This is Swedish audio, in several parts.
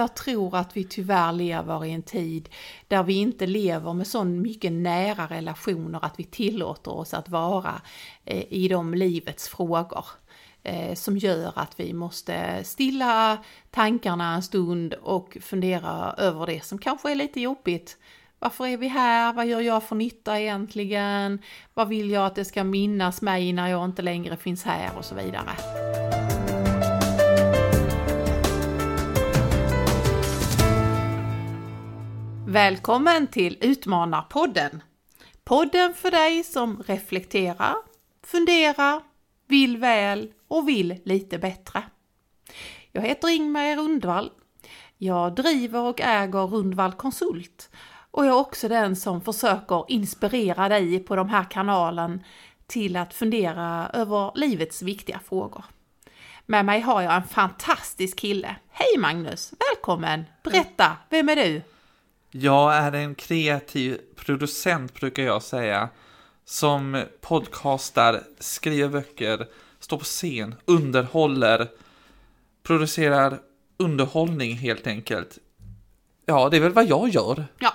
jag tror att vi tyvärr lever i en tid där vi inte lever med så mycket nära relationer att vi tillåter oss att vara eh, i de livets frågor eh, som gör att vi måste stilla tankarna en stund och fundera över det som kanske är lite jobbigt. Varför är vi här? Vad gör jag för nytta egentligen? Vad vill jag att det ska minnas mig när jag inte längre finns här och så vidare. Välkommen till Utmanarpodden! Podden för dig som reflekterar, funderar, vill väl och vill lite bättre. Jag heter Ingmar Rundvall. Jag driver och äger Rundvall Konsult och jag är också den som försöker inspirera dig på de här kanalen till att fundera över livets viktiga frågor. Med mig har jag en fantastisk kille. Hej Magnus! Välkommen! Berätta, vem är du? Jag är en kreativ producent brukar jag säga. Som podcastar, skriver böcker, står på scen, underhåller, producerar underhållning helt enkelt. Ja, det är väl vad jag gör. Ja.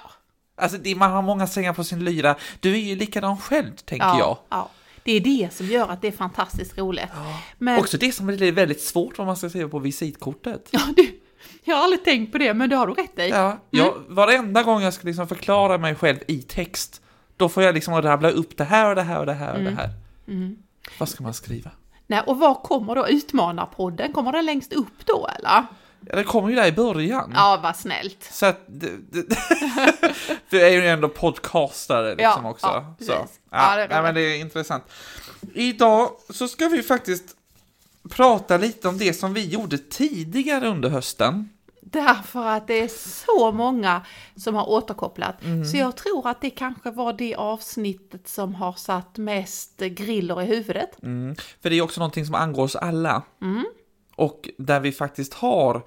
Alltså, det, man har många strängar på sin lyra. Du är ju likadan själv, tänker ja, jag. Ja. Det är det som gör att det är fantastiskt roligt. Ja. Men, Också det som är väldigt svårt vad man ska skriva på visitkortet. ja, du, jag har aldrig tänkt på det, men det har du rätt i. Ja, jag, varenda gång jag ska liksom förklara mig själv i text, då får jag liksom rabbla upp det här och det här och det här och det här. Mm. Vad ska man skriva? Nej, och var kommer då Utmanarpodden? Kommer den längst upp då eller? Ja, det kommer ju där i början. Ja, vad snällt. Så att, jag är ju ändå podcastare liksom Ja, också. ja, så. Ja, Ja, det är nej, men det är intressant. Idag så ska vi faktiskt prata lite om det som vi gjorde tidigare under hösten. Därför att det är så många som har återkopplat. Mm. Så jag tror att det kanske var det avsnittet som har satt mest griller i huvudet. Mm. För det är också någonting som angår oss alla. Mm. Och där vi faktiskt har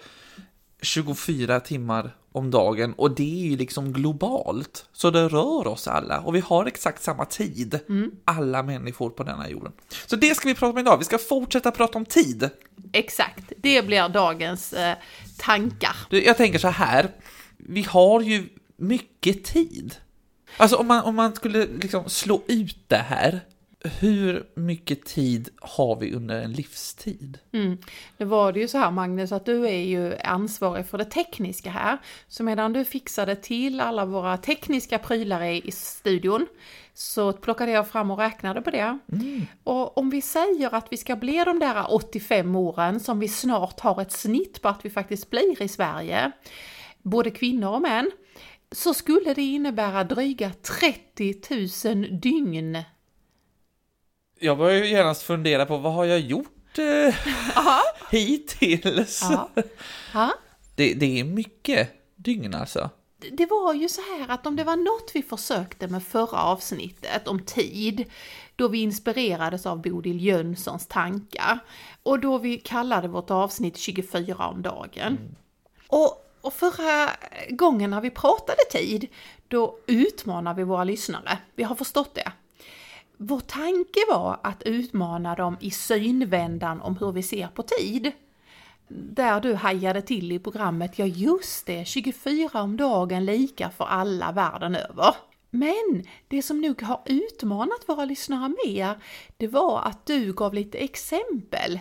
24 timmar om dagen och det är ju liksom globalt. Så det rör oss alla och vi har exakt samma tid. Mm. Alla människor på denna jorden. Så det ska vi prata om idag. Vi ska fortsätta prata om tid. Exakt, det blir dagens eh, tankar. Du, Jag tänker så här. Vi har ju mycket tid. Alltså om man, om man skulle liksom slå ut det här. Hur mycket tid har vi under en livstid? Mm. Nu var det ju så här Magnus att du är ju ansvarig för det tekniska här. Så medan du fixade till alla våra tekniska prylar i, studion så plockade jag fram och räknade på det. Och om vi säger att vi ska bli de där 85 åren som vi snart har ett snitt på att vi faktiskt blir i Sverige, både kvinnor och män, så skulle det innebära dryga 30 000 dygn. Jag börjar ju genast fundera på vad har jag gjort eh, Aha. hittills? Ja. Det, det är mycket dygn alltså. det var ju så här att om det var något vi försökte med förra avsnittet om tid, då vi inspirerades av Bodil Jönssons tankar och då vi kallade vårt avsnitt 24 om dagen. Och, och förra gången när vi pratade tid, då utmanar vi våra lyssnare. Vi har förstått det. Vår tanke var att utmana dem i synvändan om hur vi ser på tid. Där du hajade till i programmet, ja just det, 24 om dagen lika för alla världen över. Men det som nog har utmanat våra lyssnare mer, det var att du gav lite exempel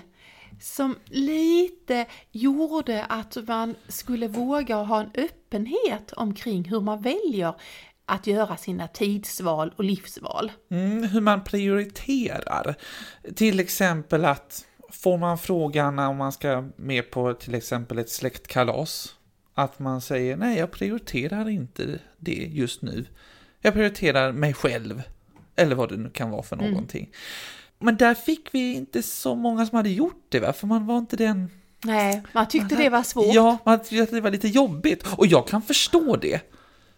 som lite gjorde att man skulle våga ha en öppenhet omkring hur man väljer att göra sina tidsval och livsval. Mm, hur man prioriterar. Till exempel att får man frågan om man ska med på till exempel ett släktkalas. Att man säger nej, jag prioriterar inte det just nu. Jag prioriterar mig själv. Eller vad det nu kan vara för Mm. någonting. Men där fick vi inte så många som hade gjort det, va? för man var inte den... Nej, man tyckte det var svårt. Ja, man tyckte att det var lite jobbigt. Och jag kan förstå det.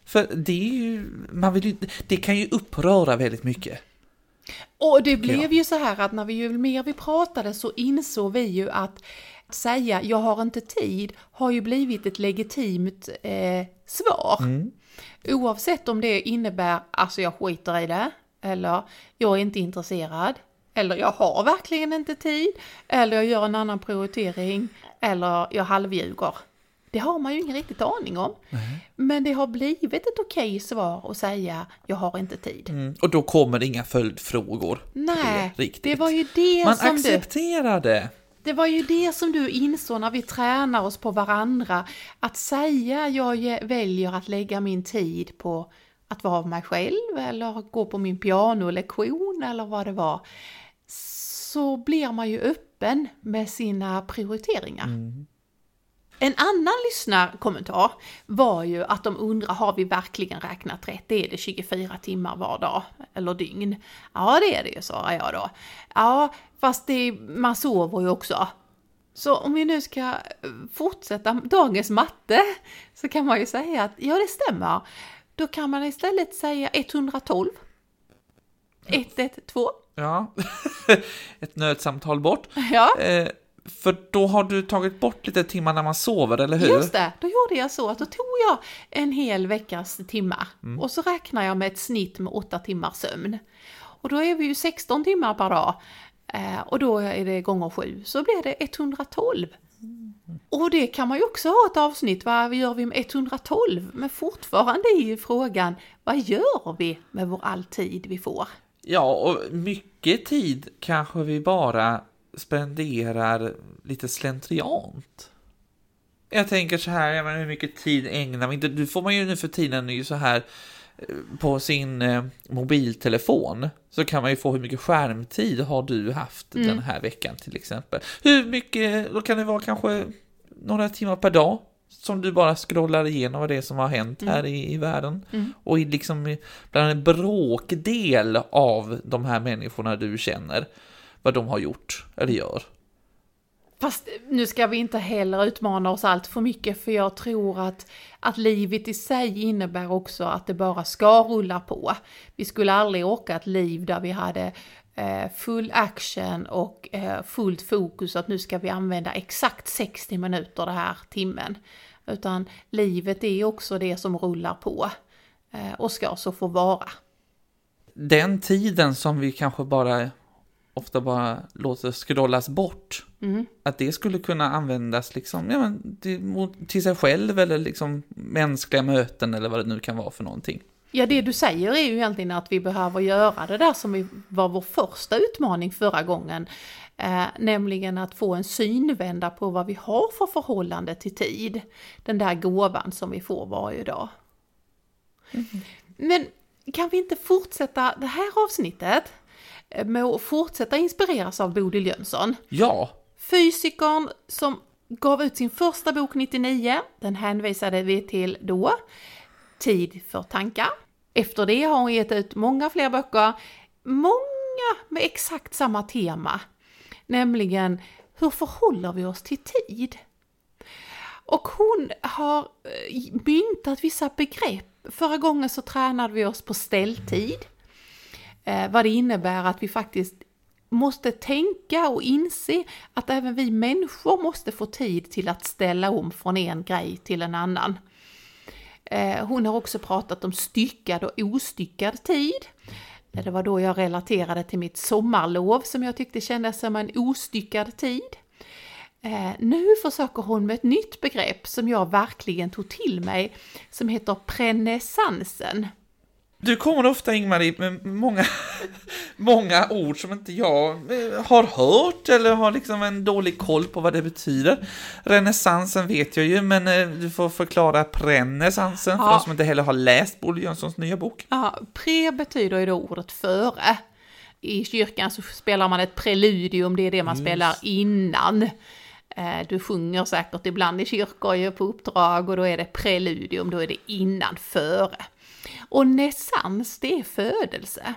För det är ju, man vill ju, det kan ju uppröra väldigt mycket. Och det blev ju så här att när vi ju mer vi pratade så insåg vi ju att säga jag har inte tid har ju blivit ett legitimt eh, svar. Mm. Oavsett om det innebär alltså jag skiter i det, eller jag är inte intresserad, eller jag har verkligen inte tid, eller jag gör en annan prioritering, eller jag halvljuger. Det har man ju ingen riktigt aning om. Men det har blivit ett okej svar att säga jag har inte tid. Mm. Och då kommer det inga följdfrågor. Nej, det, riktigt. det var ju det Man som du... accepterar det. Det var ju det som du insåg när vi tränar oss på varandra. Att säga jag väljer att lägga min tid på att vara mig själv eller gå på min pianolektion eller vad det var. Så blir man ju öppen med sina prioriteringar. En annan lyssnarkommentar var ju att de undrar, har vi verkligen räknat rätt? Är det 24 timmar var dag eller dygn? Ja, det är det ju, svarar jag då. Ja, fast det, man sover ju också. Så om vi nu ska fortsätta dagens matte så kan man ju säga att ja, det stämmer. Då kan man istället säga 112. 112. Ja, ett nödsamtal bort. Ja, Eh, för då har du tagit bort lite timmar när man sover, eller hur? Just det, då gjorde jag så att då tog jag en hel veckas timmar och så räknar jag med ett snitt med 8 timmars sömn. Och då är vi ju 16 timmar per dag eh, och då är det gånger 7 så blir det 112. Och det kan man ju också ha ett avsnitt, vad gör vi med 112? Men fortfarande är ju frågan, vad gör vi med vår all tid vi får? Ja, och mycket tid kanske vi bara spenderar lite slentriant. Jag tänker så här, jag menar, hur mycket tid ägnar vi inte? Nu får man ju nu för tiden ju så här eh, på sin eh, mobiltelefon så kan man ju få hur mycket skärmtid har du haft Mm. den här veckan till exempel. Hur mycket, då kan det vara kanske några timmar per dag som du bara scrollar igenom vad det är som har hänt här i, i världen. Mm. Och i liksom bland en bråkdel av de här människorna du känner, vad de har gjort eller gör. Fast nu ska vi inte heller utmana oss allt för mycket för jag tror att, att livet i sig innebär också att det bara ska rulla på. Vi skulle aldrig orka ett liv där vi hade eh, full action och eh, fullt fokus att nu ska vi använda exakt 60 minuter den här timmen. Utan livet är också det som rullar på eh, och ska så få vara. Den tiden som vi kanske bara ofta bara låter scrollas bort, Mm. att det skulle kunna användas liksom, ja, men, till, till sig själv eller liksom mänskliga möten eller vad det nu kan vara för någonting. Ja, det du säger är ju egentligen att vi behöver göra det där som vi- var vår första utmaning förra gången. Eh, nämligen att få en synvända på vad vi har för förhållande till tid. Den där gåvan som vi får varje dag. Men kan vi inte fortsätta det här avsnittet eh, med att fortsätta inspireras av Bodil Jönsson? Ja, Fysikern som gav ut sin första bok 99, den hänvisade vi till då, Tid för tankar. Efter det har hon gett ut många fler böcker, många med exakt samma tema, nämligen hur förhåller vi oss till tid? Och hon har eh, myntat vissa begrepp. Förra gången så tränade vi oss på ställtid. Eh, vad det innebär att vi faktiskt måste tänka och inse att även vi människor måste få tid till att ställa om från en grej till en annan. Eh, hon har också pratat om styckad och ostyckad tid. Eh, det var då jag relaterade till mitt sommarlov som jag tyckte kändes som en ostyckad tid. Eh, nu försöker hon med ett nytt begrepp som jag verkligen tog till mig som heter prenessansen. Du kommer ofta, Ingmarie, med många, många ord som inte jag eh, har hört eller har liksom en dålig koll på vad det betyder. Renässansen vet jag ju, men eh, du får förklara prenessansen för Ja. de som inte heller har läst Bodil Jönssons nya bok. Ja, pre betyder ju då ordet före. I kyrkan så spelar man ett preludium, det är det man spelar innan. Eh, Du sjunger säkert ibland i kyrkor på uppdrag och då är det preludium, då är det innan, före. Och nessans, det är födelse.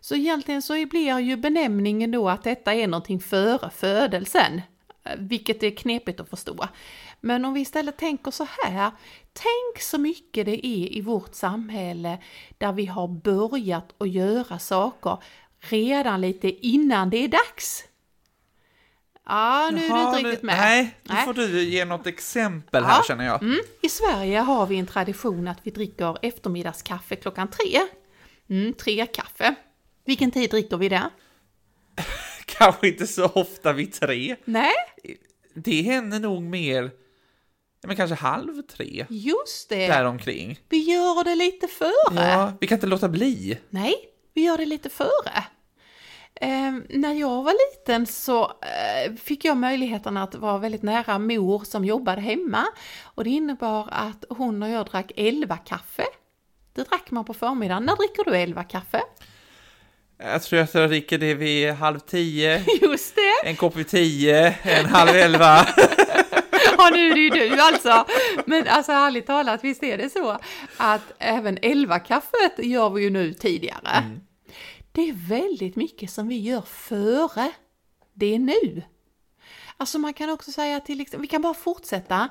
Så egentligen så blir ju benämningen då att detta är någonting före födelsen, vilket är knepigt att förstå. Men om vi istället tänker så här, tänk så mycket det är i vårt samhälle där vi har börjat att göra saker redan lite innan det är dags. Ja, nu är du inte riktigt med. Nej, nu Nej. får du ge något exempel här Ja. känner jag. Mm. I Sverige har vi en tradition att vi dricker eftermiddagskaffe klockan tre. Mm, tre kaffe. Vilken tid dricker vi det? Kanske inte så ofta vid tre. Nej, Det händer nog mer men kanske halv tre, Just det, däromkring. vi gör det lite före. Ja, vi kan inte låta bli. Nej, vi gör det lite före. Eh, när jag var liten så eh, fick jag möjligheten att vara väldigt nära mor som jobbade hemma. Och det innebar att hon och jag drack elva kaffe. Det drack man på förmiddagen. När dricker du elva kaffe? Jag tror att jag dricker det vid halv tio, Just det! en kopp vid tio, en halv elva. Ja, nu är det ju du alltså. Men alltså ärligt talat, visst är det så att även elva kaffet gör vi ju nu tidigare. Det är väldigt mycket som vi gör före. Det är nu. Alltså man kan också säga till exempel, vi kan bara fortsätta.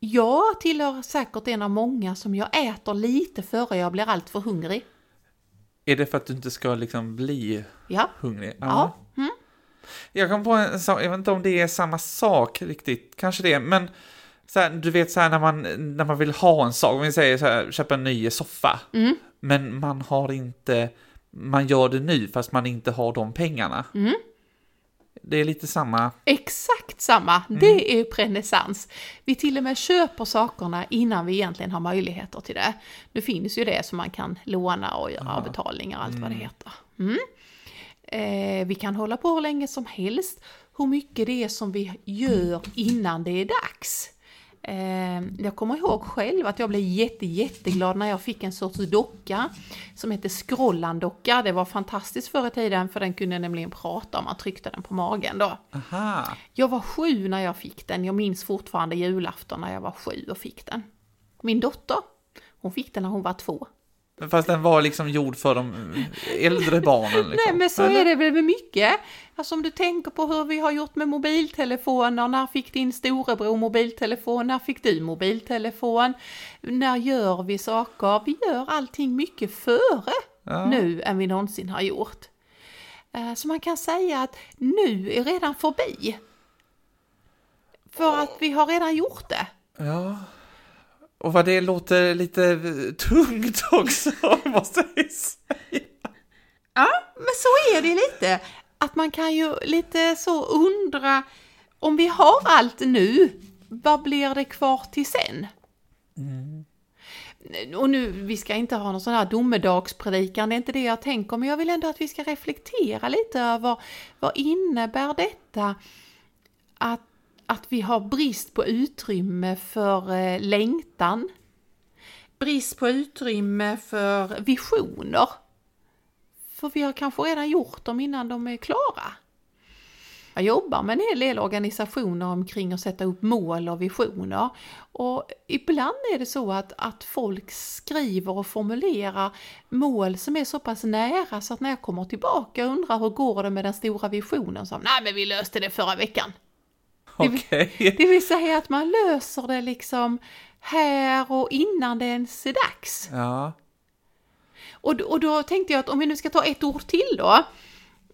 Jag tillhör säkert en av många som jag äter lite före jag blir allt för hungrig. Är det för att du inte ska liksom bli Ja. hungrig? Ja. Mm. Jag kom på en sak, jag vet inte om det är samma sak riktigt, kanske det, men så här, du vet så här när man, när man vill ha en sak, om vi säger så här, köpa en ny soffa, Mm. men man har inte, man gör det nu fast man inte har de pengarna. Mm. Det är lite samma, Exakt samma, det är ju renässans. Vi till och med köper sakerna innan vi egentligen har möjligheter till det. Nu finns ju det som man kan låna och göra avbetalningar och allt vad det heter. Mm. Eh, vi kan hålla på hur länge som helst, hur mycket det är som vi gör innan det är dags. Eh, jag kommer ihåg själv att jag blev jätte, jätteglad när jag fick en sorts docka som heter Scrollan-docka. Det var fantastiskt förr i tiden för den kunde nämligen prata om man tryckte den på magen då. aha, Jag var sju när jag fick den. Jag minns fortfarande julafton när jag var sju och fick den. Min dotter, hon fick den när hon var två. Fast den var liksom gjord för de äldre barnen. Liksom. Nej men så är det väl med mycket. Alltså om du tänker på hur vi har gjort med mobiltelefoner. När fick din storebror mobiltelefon? När fick du mobiltelefon? När gör vi saker? Vi gör allting mycket före Ja. nu än vi någonsin har gjort. Eh, Så man kan säga att nu är redan förbi. För att vi har redan gjort det. Ja. Och vad det låter lite tungt också, måste jag säga. Ja, men så är det lite. Att man kan ju lite så undra, om vi har allt nu, vad blir det kvar till sen? Och nu, vi ska inte ha någon sån här domedagspredikan, det är inte det jag tänker, men jag vill ändå att vi ska reflektera lite över vad innebär detta att, att vi har brist på utrymme för eh, längtan, brist på utrymme för visioner. För vi har kanske redan gjort dem innan de är klara. Jag jobbar med en hel del organisationer omkring att sätta upp mål och visioner. Och ibland är det så att, att folk skriver och formulerar mål som är så pass nära så att när jag kommer tillbaka och undrar hur går det med den stora visionen så nej men vi löste det förra veckan. Det vill- Okej. Det vill säga att man löser det liksom här och innan det ens är dags. Ja. Och, och då tänkte jag att om vi nu ska ta ett ord till då.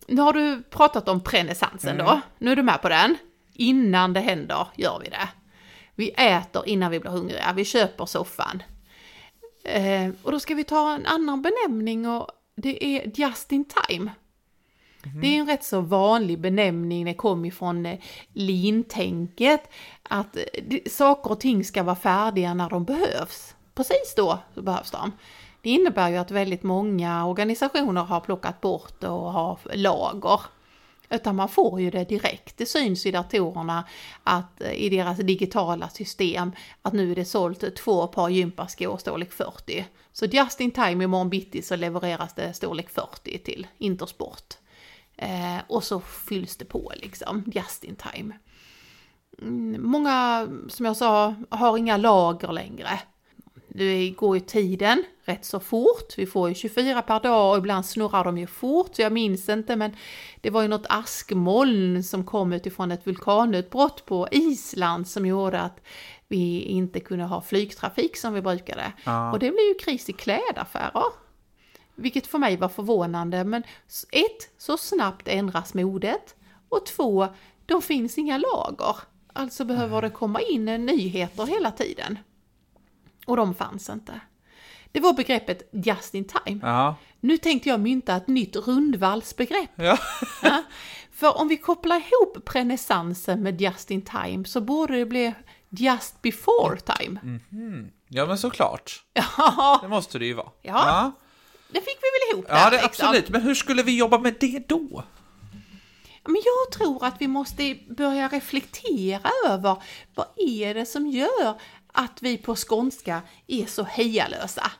Nu har du pratat om prenessansen då. Nu är du med på den. Innan det händer gör vi det. Vi äter innan vi blir hungriga. Vi köper soffan. Eh, och då ska vi ta en annan benämning och det är just in time. Det är en rätt så vanlig benämning, det kom ifrån eh, lintänket, att eh, saker och ting ska vara färdiga när de behövs. Precis då behövs de. Det innebär ju att väldigt många organisationer har plockat bort och har lager. Utan man får ju det direkt. Det syns i datorerna att eh, i deras digitala system att nu är det sålt två par gympaskor storlek 40. Så just in time imorgon bitti så levereras det storlek 40 till Intersport. Eh, och så fylls det på liksom, just in time. Mm, många, som jag sa, har inga lager längre. Det går ju tiden rätt så fort. Vi får ju 24 per dag och ibland snurrar de ju fort. Så jag minns inte men det var ju något askmoln som kom utifrån ett vulkanutbrott på Island som gjorde att vi inte kunde ha flygtrafik som vi brukade. Ja. Och det blev ju kris i klädaffärer. Vilket för mig var förvånande, men ett, så snabbt ändras modet. Och två, de finns inga lager. Alltså behöver det komma in nyheter hela tiden. Och de fanns inte. Det var begreppet just in time. Ja. Nu tänkte jag mynta ett nytt rundvallsbegrepp. Ja. Ja. För om vi kopplar ihop prenessansen med just in time så borde det bli just before time. Mhm. Ja, men såklart. Ja, Det måste det ju vara. Ja. Det fick vi väl ihop där. Ja, det, liksom. absolut. Men hur skulle vi jobba med det då? Men jag tror att vi måste börja reflektera över vad är det som gör att vi på skånska är så hejalösa?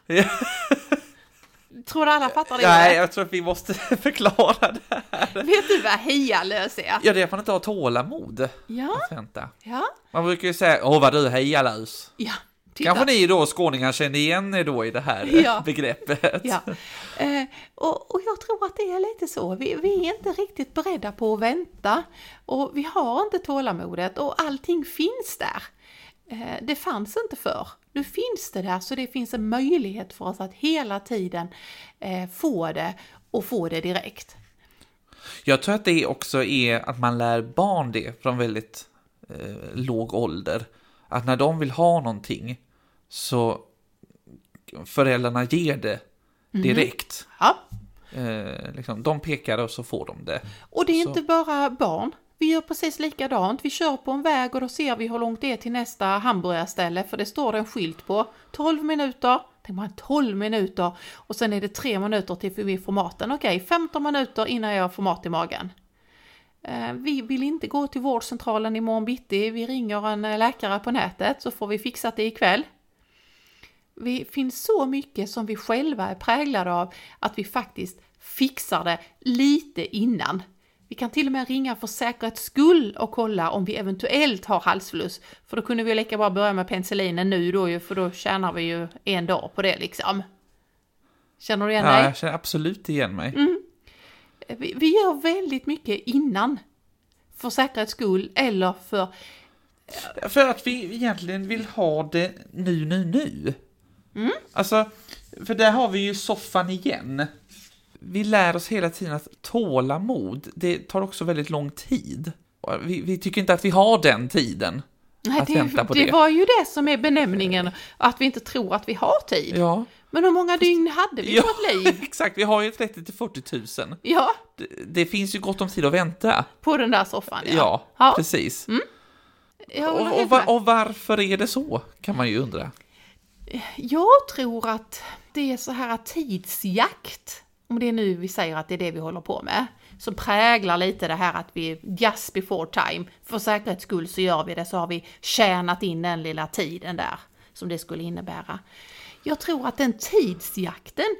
Tror du alla fattar det? Nej, jag tror att vi måste förklara det. Vet du vad hejalös är? Ja, det är att man inte har tålamod Ja, att vänta. ja, Man brukar ju säga, åh vad du är hejalös. ja. Titta. Kanske ni då skåningar känner igen er då i det här Ja. begreppet. Ja. Eh, och, och jag tror att det är lite så. Vi, vi är inte riktigt beredda på att vänta och vi har inte tålamodet och allting finns där. Eh, det fanns inte förr. Nu finns det där så det finns en möjlighet för oss att hela tiden eh, få det och få det direkt. Jag tror att det också är att man lär barn det från väldigt eh, låg ålder. Att när de vill ha någonting så föräldrarna ger det Mhm. direkt. Ja. Eh, liksom, de pekar och så får de det. Och det är Så. inte bara barn. Vi gör precis likadant. Vi kör på en väg och då ser vi hur långt det är till nästa hamburgarställe för det står en skylt på 12 minuter. Tänk man 12 minuter och sen är det 3 minuter till vi får maten. Okej, 15 minuter innan jag får mat i magen. Eh, Vi vill inte gå till vårdcentralen imorgon bitti. Vi ringer en eh, läkare på nätet så får vi fixat det ikväll. Det finns så mycket som vi själva är präglade av att vi faktiskt fixar det lite innan. Vi kan till och med ringa för säkerhets skull och kolla om vi eventuellt har halsfluss. För då kunde vi lika bra börja med penicillinen nu då ju, för då tjänar vi ju en dag på det liksom. Känner du igen Ja, dig? jag känner absolut igen mig. Mm. Vi, vi gör väldigt mycket innan. För säkerhets skull eller för... För att vi egentligen vill ha det nu, nu, nu. Mm. Alltså, för där har vi ju soffan igen. Vi lär oss hela tiden att tålamod, det tar också väldigt lång tid. Vi, vi tycker inte att vi har den tiden. Nej, Att det, vänta på det det. var ju det som är benämningen, att vi inte tror att vi har tid. Ja, Men hur många dygn hade vi Ja. på ett liv? exakt. Vi har ju 30 till 40 000. Ja, Det, det finns ju gott om tid att vänta. på den där soffan ja. Ja, ja precis. håller Och, och, helt va- med. och varför är det så, kan man ju undra. Jag tror att det är så här tidsjakt, om det är nu vi säger att det är det vi håller på med, som präglar lite det här att vi just before time, för säkerhets skull så gör vi det, så har vi tjänat in den lilla tiden där som det skulle innebära. Jag tror att den tidsjakten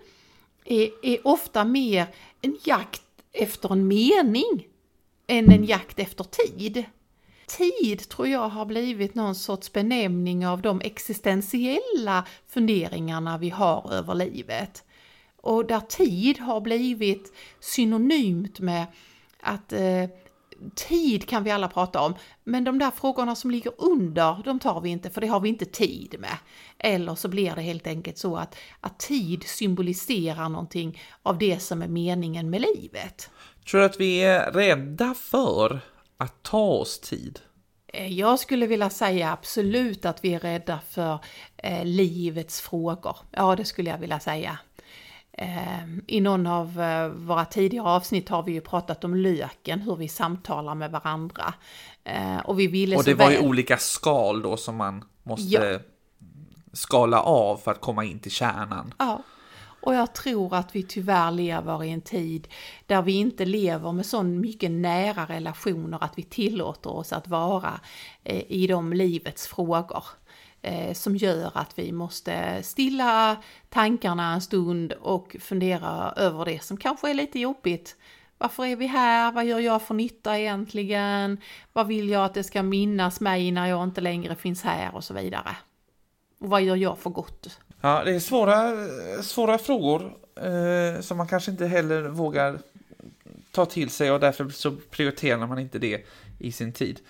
är, är ofta mer en jakt efter en mening än en jakt efter tid. Tid tror jag har blivit någon sorts benämning av de existentiella funderingarna vi har över livet. Och där tid har blivit synonymt med att eh, tid kan vi alla prata om, men de där frågorna som ligger under, de tar vi inte för det har vi inte tid med. Eller så blir det helt enkelt så att, att tid symboliserar någonting av det som är meningen med livet. Tror du att vi är rädda för att ta oss tid? Eh, Jag skulle vilja säga absolut att vi är rädda för eh, livets frågor. Ja, det skulle jag vilja säga. Eh, I någon av eh, våra tidigare avsnitt har vi ju pratat om löken, hur vi samtalar med varandra. Eh, och vi ville Och så det var ju väl- olika skal då som man måste Ja. skala av för att komma in till kärnan. Ja, och jag tror att vi tyvärr lever i en tid där vi inte lever med så mycket nära relationer att vi tillåter oss att vara eh, i de livets frågor. Eh, som gör att vi måste stilla tankarna en stund och fundera över det som kanske är lite jobbigt. Varför är vi här? Vad gör jag för nytta egentligen? Vad vill jag att det ska minnas mig när jag inte längre finns här och så vidare. Och vad gör jag för gott? Ja, det är svåra, svåra frågor eh, som man kanske inte heller vågar ta till sig och därför så prioriterar man inte det i sin tid.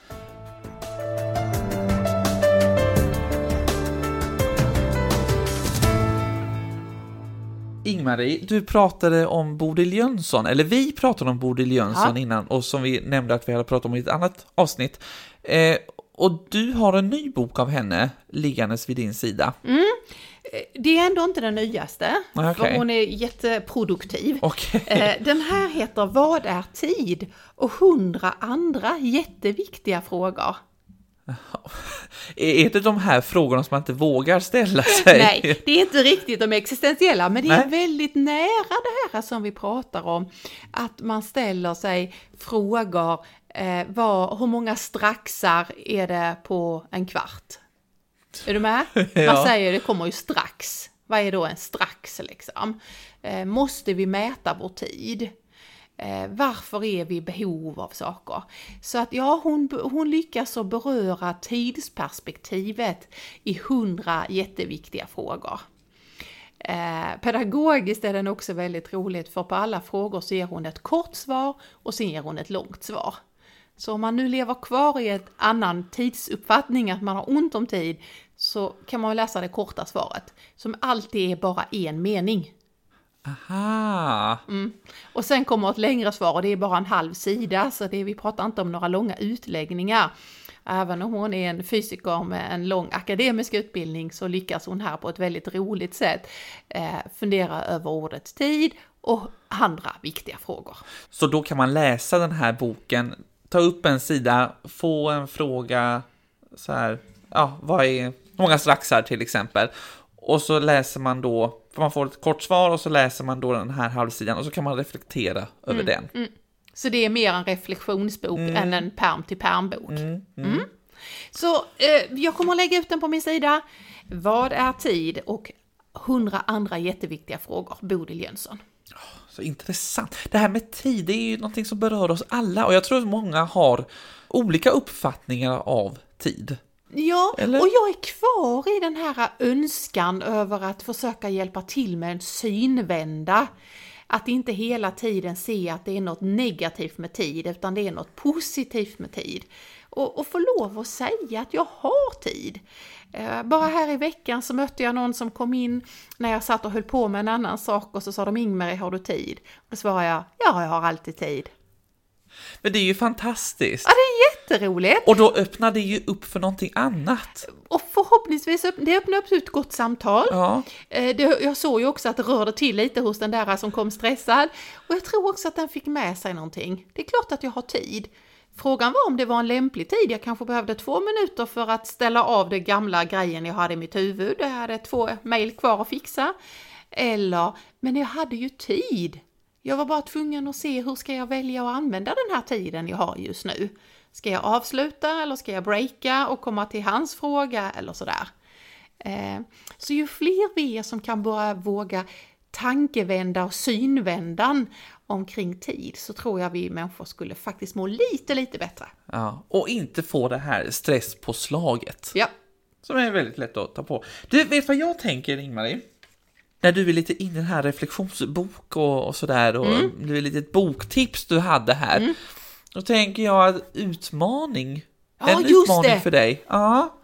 Ingmarie, du pratade om Bodil Jönsson, eller vi pratade om Bodil Jönsson Ja. innan och som vi nämnde att vi hade pratat om i ett annat avsnitt. Eh, och du har en ny bok av henne liggandes vid din sida. Det är ändå inte den nyaste, Ah, för hon är jätteproduktiv. Okej. Eh, Den här heter Vad är tid? och hundra andra jätteviktiga frågor. Är det de här frågorna som man inte vågar ställa sig? Nej, det är inte riktigt de existentiella, men det är Nej. väldigt nära det här som vi pratar om. Att man ställer sig frågor, eh, vad, hur många straxar är det på en kvart? Är du med? Ja. Man säger det kommer ju strax. Vad är då en strax liksom? Eh, måste vi mäta vår tid? Eh, varför är vi i behov av saker? Så att ja, hon, hon lyckas att beröra tidsperspektivet i hundra jätteviktiga frågor. Eh, pedagogiskt är den också väldigt roligt för på alla frågor så ger hon ett kort svar och sen ger hon ett långt svar. Så om man nu lever kvar i ett annan tidsuppfattning, att man har ont om tid, så kan man läsa det korta svaret, som alltid är bara en mening. Aha! Och sen kommer ett längre svar och det är bara en halv sida, så det, vi pratar inte om några långa utläggningar. Även om hon är en fysiker med en lång akademisk utbildning så lyckas hon här på ett väldigt roligt sätt eh, fundera över ordet tid och andra viktiga frågor. Så då kan man läsa den här boken, ta upp en sida, få en fråga, så här, ja, vad är, många straxar till exempel, och så läser man då, man får ett kort svar och så läser man då den här halvsidan och så kan man reflektera över den. Så det är mer en reflektionsbok än en perm till permbok. Mm. Mm. Så eh, jag kommer att lägga ut den på min sida. Vad är tid? Och hundra andra jätteviktiga frågor. Bodil Jönsson. Så intressant. Det här med tid, det är ju någonting som berör oss alla och jag tror att många har olika uppfattningar av tid. Ja, Eller? och jag är kvar i den här önskan över att försöka hjälpa till med en synvända. Att inte hela tiden se att det är något negativt med tid, utan det är något positivt med tid. Och, och få lov att säga att jag har tid. Eh, Bara här i veckan så mötte jag någon som kom in när jag satt och höll på med en annan sak och så sa de Ingmarie, har du tid? Och då svarade jag, ja, jag har alltid tid. Men det är ju fantastiskt. Ja, det är jätteroligt! Och då öppnar det ju upp för någonting annat. Och förhoppningsvis det öppnar upp till ett gott samtal. Ja, Eh, Det, jag såg ju också att det rörde till lite hos den där som kom stressad. Och jag tror också att den fick med sig någonting. Det är klart att jag har tid. Frågan var om det var en lämplig tid. Jag kanske behövde två minuter för att ställa av det gamla grejen jag hade i mitt huvud. Jag hade två mejl kvar att fixa. Eller, men jag hade ju tid. Jag var bara tvungen att se hur ska jag välja att använda den här tiden jag har just nu. Ska jag avsluta eller ska jag breaka och komma till hans fråga eller sådär. Eh, Så ju fler vi är som kan börja våga tankevända och synvändan omkring tid så tror jag vi människor skulle faktiskt må lite, lite bättre. ja. Och inte få det här stresspåslaget. Ja. Som är väldigt lätt att ta på. Du, vet vad jag tänker, Ingmarie? När du är lite inne i den här reflektionsbok och, och sådär, och det är lite ett boktips du hade här. Då tänker jag att utmaning, Ja, en utmaning det. för dig. Ja.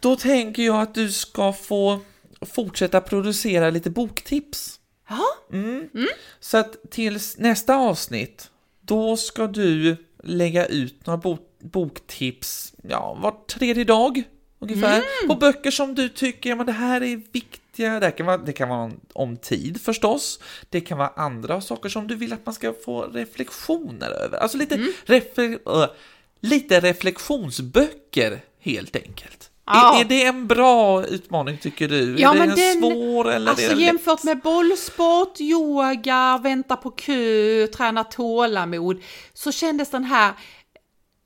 Då tänker jag att du ska få fortsätta producera lite boktips. Ja, Så att tills nästa avsnitt, då ska du lägga ut några bo- boktips, ja, var tredje dag ungefär, på böcker som du tycker, men det här är viktiga, det, kan vara, det kan vara om, tid förstås, det kan vara andra saker som du vill att man ska få reflektioner över, alltså lite, refle- äh, lite reflektionsböcker helt enkelt. Ja. Är, är det en bra utmaning tycker du? Ja, är det men en den- svår eller är alltså lätt? jämfört med bollsport, yoga, vänta på kö, träna tålamod, så kändes den här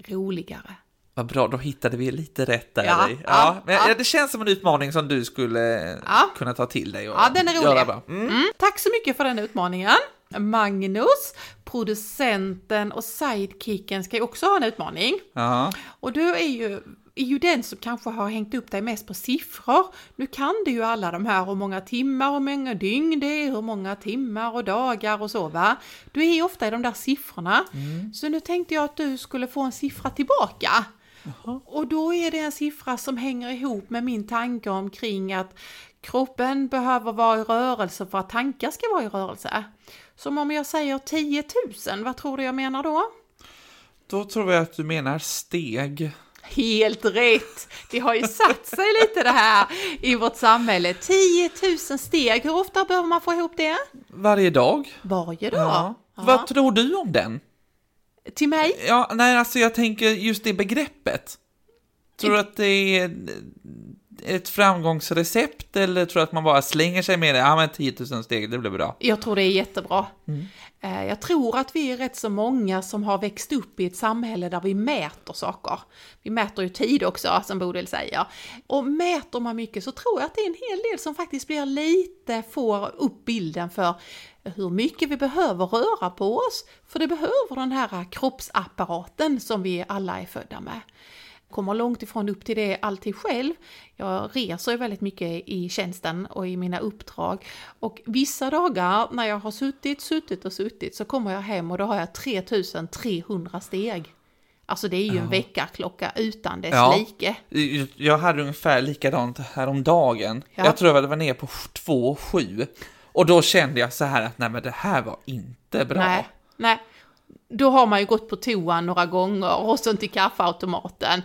roligare. Vad bra, då hittade vi lite rätt där. Ja, ja, ja, men ja. Det känns som en utmaning som du skulle kunna ta till dig och Ja, den är rolig. bra. Mm. Mm, tack så mycket för den utmaningen. Magnus, producenten och sidekicken ska ju också ha en utmaning. Ja. Och du är ju, är ju den som kanske har hängt upp dig mest på siffror. Nu kan du ju alla de här, hur många timmar, hur många dygn det är, hur många timmar och dagar och så va. Du är ju ofta i de där siffrorna. Så nu tänkte jag att du skulle få en siffra tillbaka. Och då är det en siffra som hänger ihop med min tanke omkring att kroppen behöver vara i rörelse för att tankar ska vara i rörelse. Som om jag säger 10 000, vad tror du jag menar då? Då tror jag att du menar steg. Helt rätt! Det har ju satt sig lite det här i vårt samhälle. 10 000 steg, hur ofta behöver man få ihop det? Varje dag. Varje dag. Ja. Ja. Vad tror du om den? Till mig? Ja, nej, alltså jag tänker just det begreppet. Tror du att det är ett framgångsrecept eller tror du att man bara slänger sig med det? Ja, men 10 000 steg, det blir bra. Jag tror det är jättebra. Mm. Eh, Jag tror att vi är rätt så många som har växt upp i ett samhälle där vi mäter saker. Vi mäter ju tid också, som Bodil säger. Och mäter man mycket så tror jag att det är en hel del som faktiskt blir lite, får upp bilden för hur mycket vi behöver röra på oss. För det behöver den här kroppsapparaten som vi alla är födda med kommer långt ifrån upp till det alltid själv. Jag reser väldigt mycket i tjänsten och i mina uppdrag. Och vissa dagar när jag har suttit, suttit och suttit så kommer jag hem och då har jag 3300 steg. Alltså det är ju en väckarklocka utan dess Ja. like. Jag hade ungefär likadant häromdagen. Ja. Jag tror jag var nere på 2,7. Och då kände jag så här att nej men det här var inte bra. Nej, nej. Då har man ju gått på toan några gånger och sen till kaffeautomaten.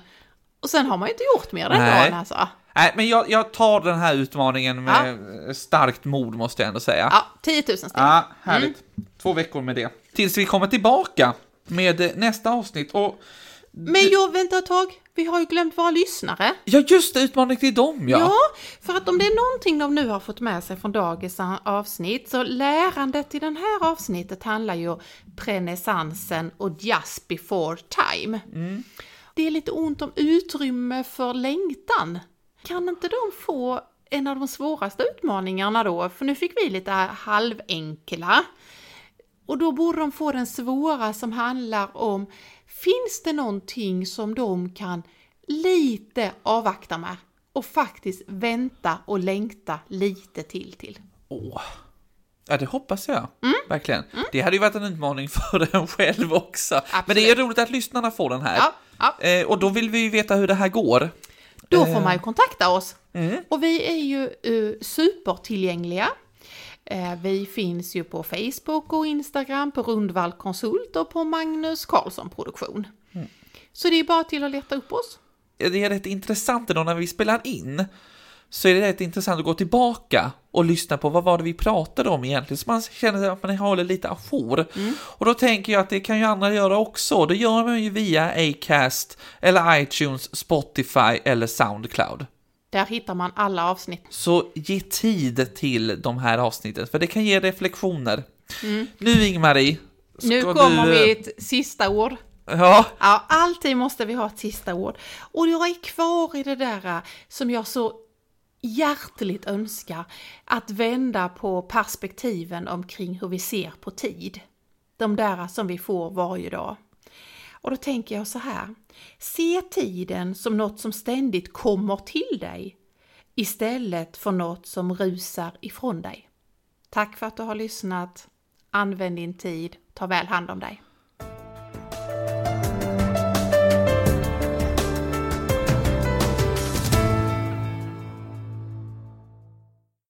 Och sen har man ju inte gjort mer den Nej. dagen alltså. Nej, men jag, jag tar den här utmaningen med starkt mod måste jag ändå säga. Ja, 10 000 steg. Ja, härligt. Två veckor med det. Tills vi kommer tillbaka med nästa avsnitt. Och Men jag vänta ett tag, vi har ju glömt våra lyssnare. ja, just det, utmaning till dem ja. Ja, för att om det är någonting de nu har fått med sig från dagens avsnitt, så lärandet i den här avsnittet handlar ju om renässansen och just before time. Det är lite ont om utrymme för längtan. Kan inte de få en av de svåraste utmaningarna då? För nu fick vi lite halvenkla. Och då borde de få den svåra som handlar om, finns det någonting som de kan lite avvakta med och faktiskt vänta och längta lite till till? Åh. Ja, det hoppas jag. Mm. Verkligen. Det hade ju varit en utmaning för en själv också. Men det är roligt att lyssnarna får den här. Ja, ja. Eh, och då vill vi ju veta hur det här går. Då får man ju kontakta oss. Mm. Och vi är ju uh, supertillgängliga. Eh, vi finns ju på Facebook och Instagram, på Rundvall Konsult och på Magnus Karlsson Produktion. Mm. Så det är bara till att leta upp oss. det är rätt intressant då när vi spelar in så är det rätt intressant att gå tillbaka och lyssna på vad var det vi pratade om egentligen, så man känner att man håller lite ajour. Och då tänker jag att det kan ju andra göra också. Det gör man ju via Acast, eller iTunes, Spotify eller Soundcloud. Där hittar man alla avsnitt. Så ge tid till de här avsnitten, för det kan ge reflektioner. Nu Ingmarie, Nu du... kommer vi ett sista ord. Ja, Ja, alltid måste vi ha ett sista ord. Och jag är kvar i det där äh, som jag så hjärtligt önskar, att vända på perspektiven omkring hur vi ser på tid. De där som vi får varje dag. Och då tänker jag så här, se tiden som något som ständigt kommer till dig istället för något som rusar ifrån dig. Tack för att du har lyssnat. Använd din tid. Ta väl hand om dig.